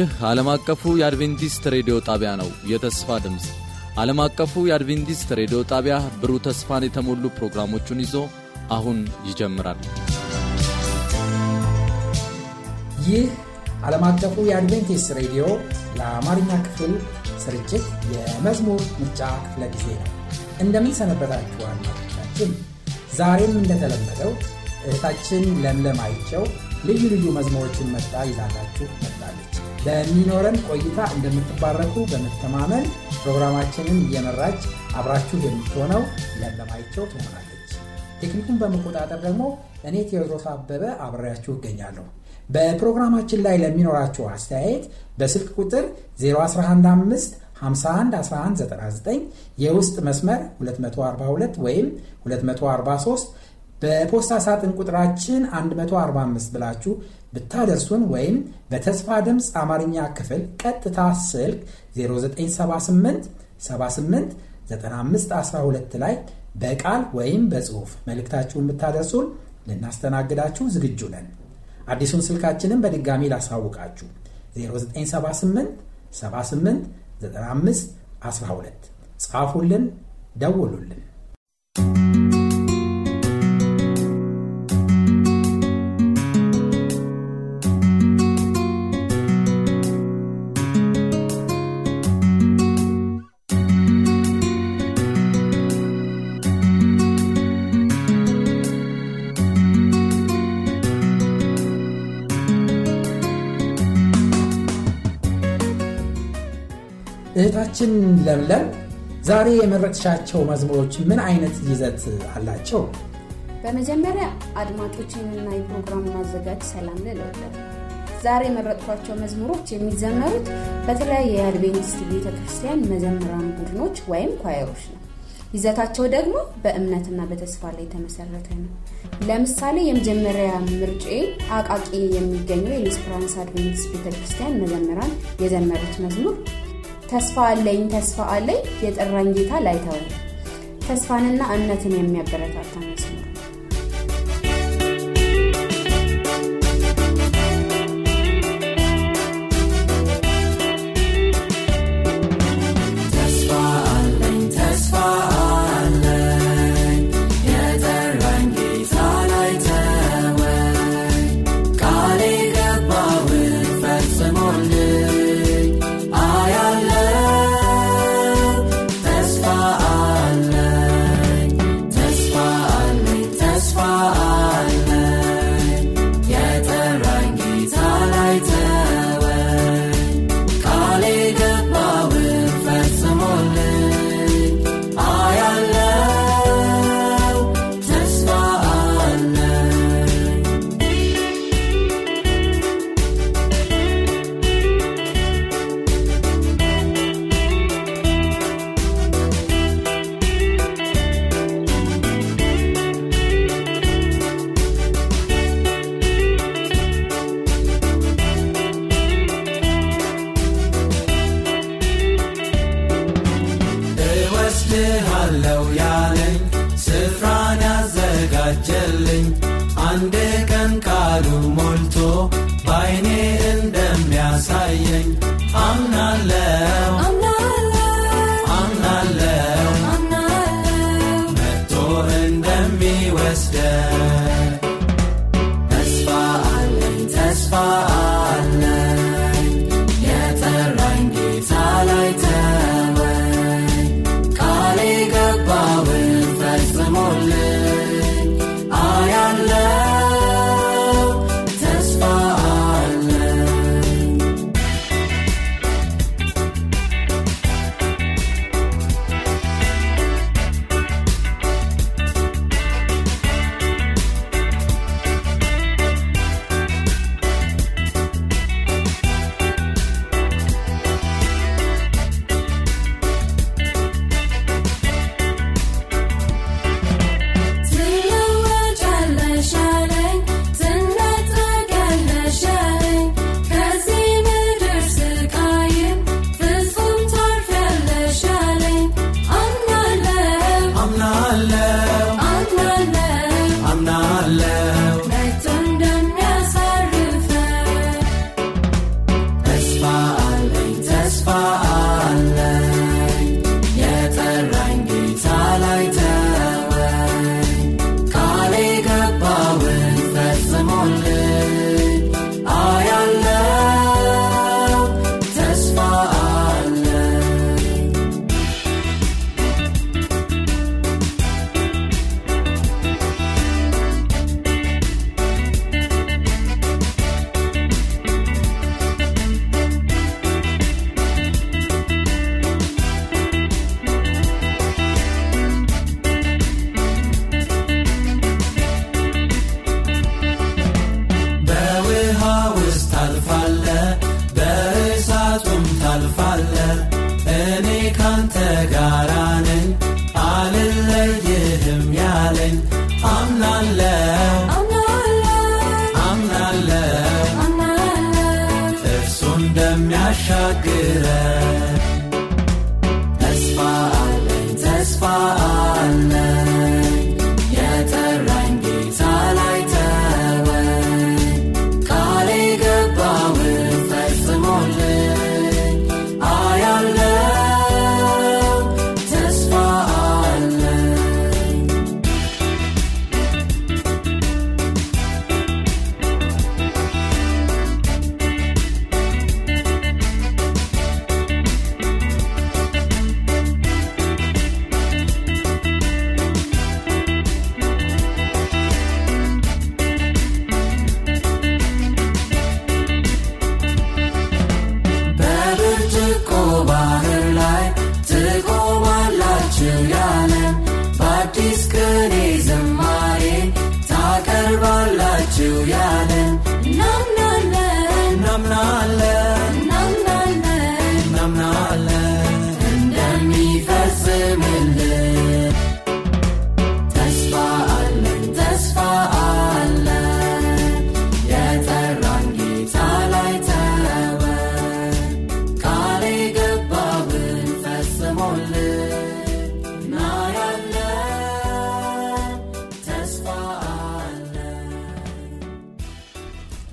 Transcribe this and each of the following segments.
ይህ ዓለም አቀፉ የአድቬንቲስት ሬዲዮ ጣቢያ ነው። የተስፋ ድምፅ ዓለም አቀፉ የአድቬንቲስት ሬዲዮ ጣቢያ ብሩህ ተስፋን የተሞሉ ፕሮግራሞቹን ይዞ አሁን ይጀምራል። ይህ ዓለም አቀፉ የአድቬንቲስት ሬዲዮ ለአማርኛ ክፍል ስርጭት የመዝሙር ምርጫ ክፍለ ጊዜ ነው። እንደምን ሰነበታችሁ አድማጮቻችን። ዛሬም እንደተለመደው እህታችን ለምለም አይቸው ልዩ ልዩ መዝሙሮችን መጣ ይዛላችሁ መጣለች። በሚኖረን ቆይታ እንደምትባረኩ በመተማመን ፕሮግራማችንን እየመራች አብራችሁ የምትሆነው ለምለም አይቸው ትሆናለች። ቴክኒኩን በመቆጣጠር ደግሞ እኔ ቴዎድሮስ አበበ አብሬያችሁ እገኛለሁ። በፕሮግራማችን ላይ ለሚኖራችሁ አስተያየት በስልክ ቁጥር 0115 51 1199 የውስጥ መስመር 242 ወይም 243 በፖስታ ሳጥን ቁጥራችን 145 ብላችሁ ብታደርሱን ወይም በተስፋ ድምፅ አማርኛ ክፍል ቀጥታ ስልክ 0978 78 9512 ላይ በቃል ወይም በጽሑፍ መልእክታችሁን ብታደርሱን ልናስተናግዳችሁ ዝግጁ ነን። አዲሱን ስልካችንን በድጋሚ ላሳውቃችሁ 0978 78 95 12 ጻፉልን፣ ደውሉልን። እህታችን ለምለም ዛሬ የመረጥሻቸው መዝሙሮች ምን አይነት ይዘት አላቸው? በመጀመሪያ አድማጮችንና የፕሮግራም ማዘጋጅ ሰላም ልል ዛሬ የመረጥኳቸው መዝሙሮች የሚዘመሩት በተለያየ የአድቬንቲስት ቤተ ክርስቲያን መዘምራን ቡድኖች ወይም ኳየሮች ነው። ይዘታቸው ደግሞ በእምነትና በተስፋ ላይ የተመሰረተ ነው። ለምሳሌ የመጀመሪያ ምርጬ አቃቂ የሚገኘው የኢንስፕራንስ አድቬንቲስት ቤተ ክርስቲያን መዘምራን የዘመሩት መዝሙር ተስፋ አለኝ ተስፋ አለኝ የጠራኝ ጌታ ላይተወኝ። ተስፋንና እምነትን የሚያበረታታ መስመር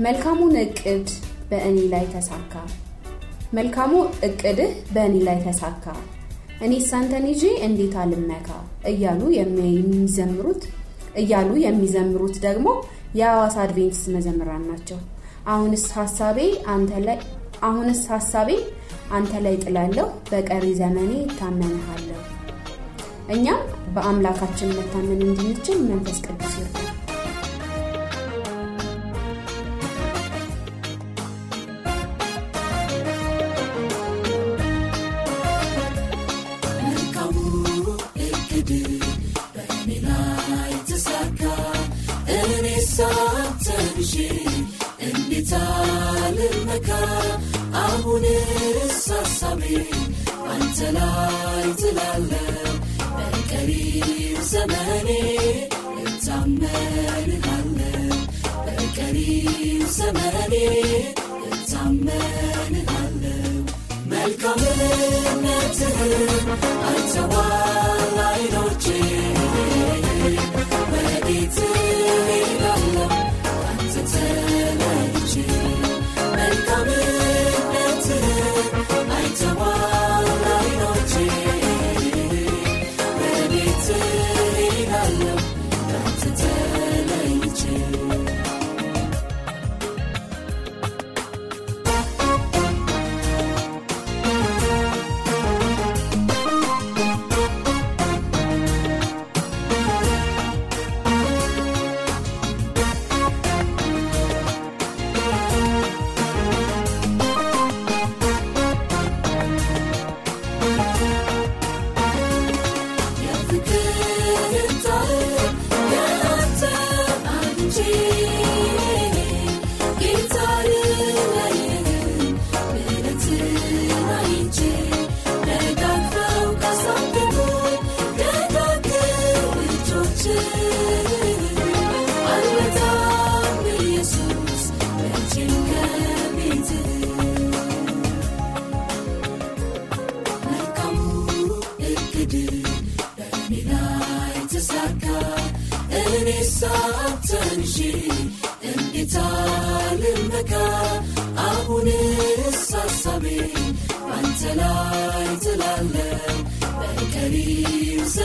መልካሙን እቅድ በእኔ ላይ ተሳካ። መልካሙ እቅድህ በእኔ ላይ ተሳካ። እኔ ሳንተን ይዤ እንዴት አልመካ? እያሉ የሚዘምሩት እያሉ የሚዘምሩት ደግሞ የሐዋሳ አድቬንቲስት መዘምራን ናቸው። አሁንስ ሀሳቤ አንተ ላይ አሁንስ ሀሳቤ አንተ ላይ ጥላለሁ በቀሪ ዘመኔ እታመንሃለሁ። እኛም በአምላካችን መታመን እንድንችል መንፈስ ቅዱስ ይርዳል እንዴት አልመካ አሁንስ ሀሳቤ አንተ ላይ ትላለው በቀሪው ዘመኔ እታመንሃለው በቀሪው ዘመኔ እታመንሃለው መልካምነትህን አይተዋል አይኖቼ ወዴት እሄዳለሁ። አንተ ተለይቼ Melkami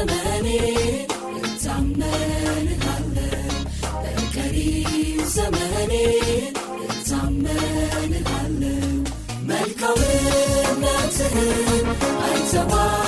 ዘመኔ እታመንሃለው በቀሪው ዘመኔ እታመንሃለው መልካምነትህን አይተዋል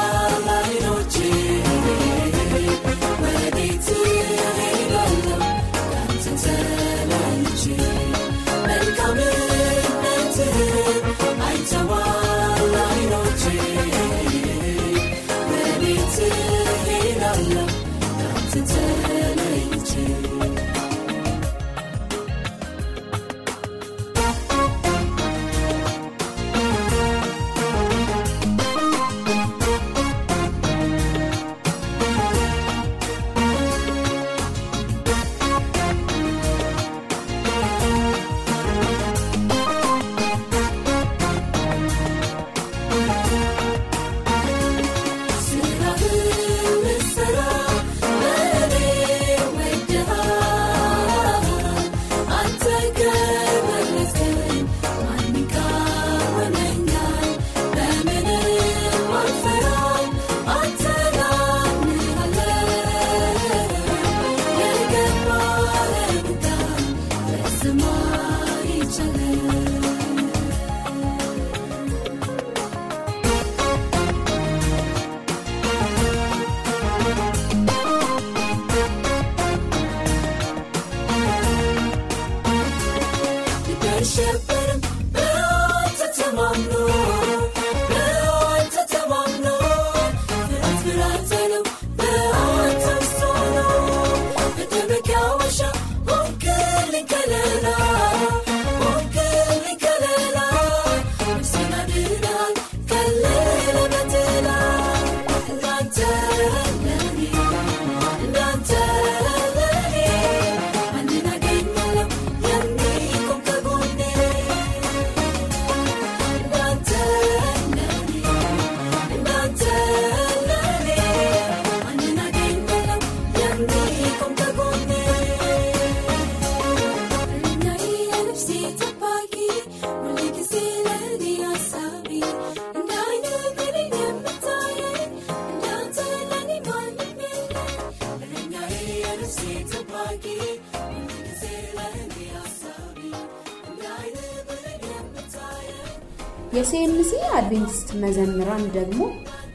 የሲኤምሲ አድቬንቲስት መዘምራን ደግሞ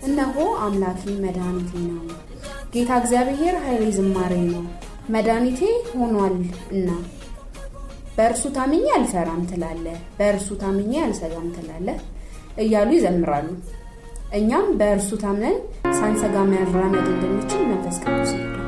እነሆ አምላኬ መድኃኒቴ ነው፣ ጌታ እግዚአብሔር ኃይሌ ዝማሬ ነው፣ መድኃኒቴ ሆኗል እና በእርሱ ታምኜ አልፈራም ትላለ፣ በእርሱ ታምኜ አልሰጋም ትላለ እያሉ ይዘምራሉ። እኛም በእርሱ ታምነን ሳንሰጋ መራመድ እንደሚችል መንፈስ ቅዱስ ይርዳል።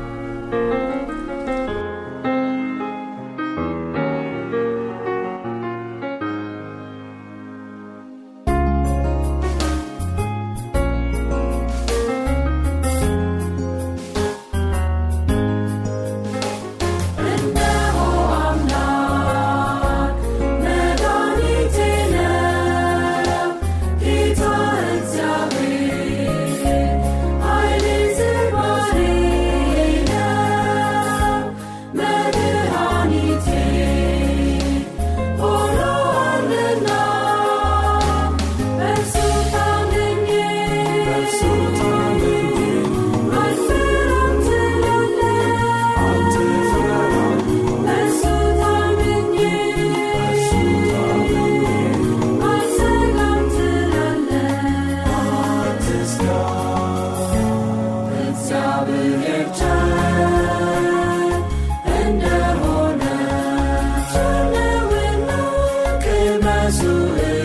azul.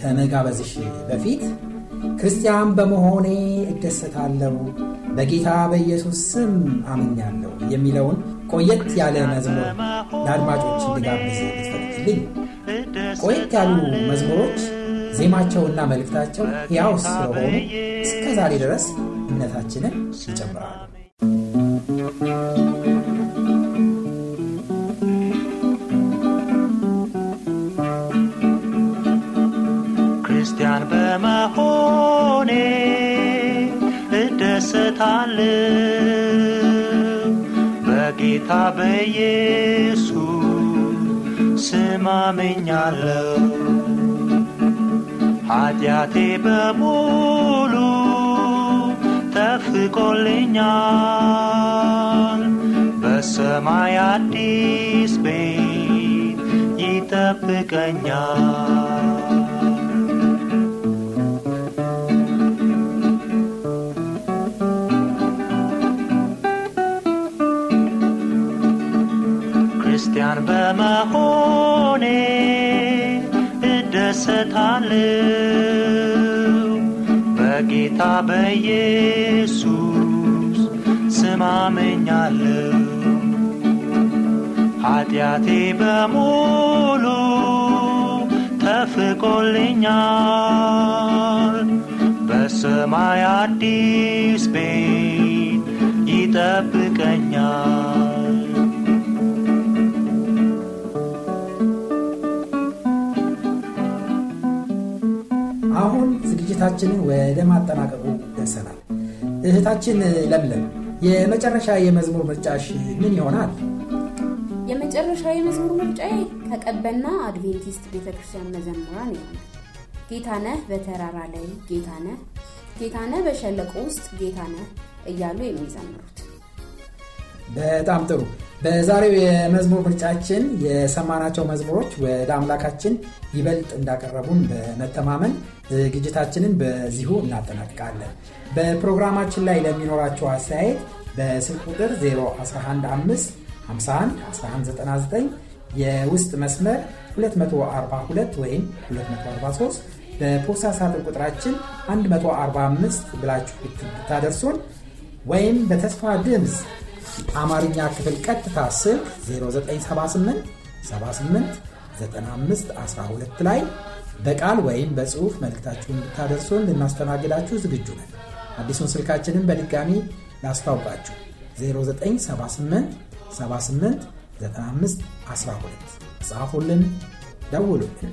ከመጋበዝሽ በፊት ክርስቲያን በመሆኔ እደሰታለሁ በጌታ በኢየሱስ ስም አምኛለሁ የሚለውን ቆየት ያለ መዝሙር ለአድማጮች እንድጋብዝ ልትፈቅድልኝ? ቆየት ያሉ መዝሙሮች ዜማቸውና መልእክታቸው ሕያው ስለሆኑ እስከ ዛሬ ድረስ እምነታችንን ይጨምራሉ። እደሰታለሁ በጌታ በኢየሱስ ስም አምኛለሁ። ኃጢአቴ በሙሉ ተፍቆልኛል። በሰማይ አዲስ ቤት ይጠብቀኛል። እደሰታለሁ በጌታ በኢየሱስ ስም አምኛለሁ። ኃጢአቴ በሙሉ ተፍቆልኛል። በሰማይ አዲስ ቤት ዝግጅታችንን ወደ ማጠናቀቁ ደርሰናል። እህታችን ለምለም የመጨረሻ የመዝሙር ምርጫሽ ምን ይሆናል? የመጨረሻ የመዝሙር ምርጫዬ ከቀበና አድቬንቲስት ቤተክርስቲያን መዘምራን ይሆናል። ጌታነህ በተራራ ላይ ጌታነህ፣ ጌታነህ በሸለቆ ውስጥ ጌታነህ እያሉ የሚዘምሩት በጣም ጥሩ። በዛሬው የመዝሙር ምርጫችን የሰማናቸው መዝሙሮች ወደ አምላካችን ይበልጥ እንዳቀረቡን በመተማመን ዝግጅታችንን በዚሁ እናጠናቅቃለን። በፕሮግራማችን ላይ ለሚኖራቸው አስተያየት በስልክ ቁጥር 0115 51 1199 የውስጥ መስመር 242 ወይም 243 በፖስታ ሳጥን ቁጥራችን 145 ብላችሁ ብታደርሱን ወይም በተስፋ ድምፅ አማርኛ ክፍል ቀጥታ ስልክ 0978 78 95 12 ላይ በቃል ወይም በጽሑፍ መልእክታችሁን ብታደርሱን ልናስተናግዳችሁ ዝግጁ ነን። አዲሱን ስልካችንን በድጋሚ ላስታውቃችሁ 0978 78 95 12 ጻፉልን፣ ደውሉልን።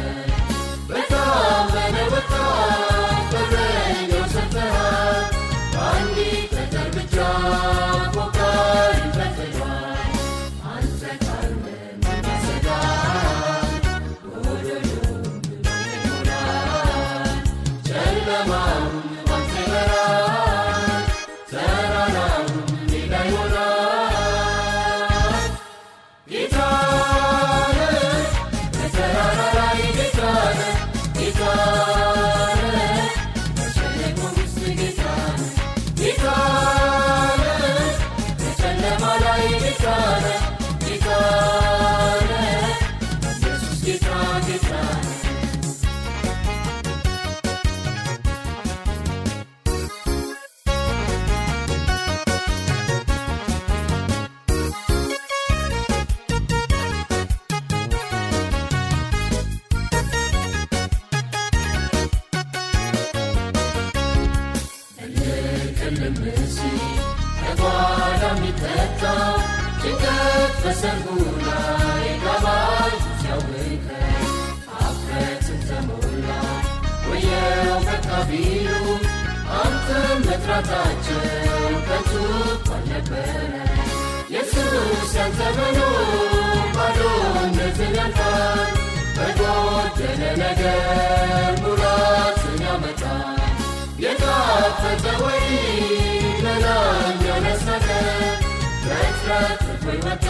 በሰርጉ ላይ ጋባዥ ሲያውከ አፍረትን ተሞላ ወየው በቃ ቢሉ አንተን መጥራታቸው ከንቱ አልነበረ ኢየሱስ ያንተ መኖር ወይመጣ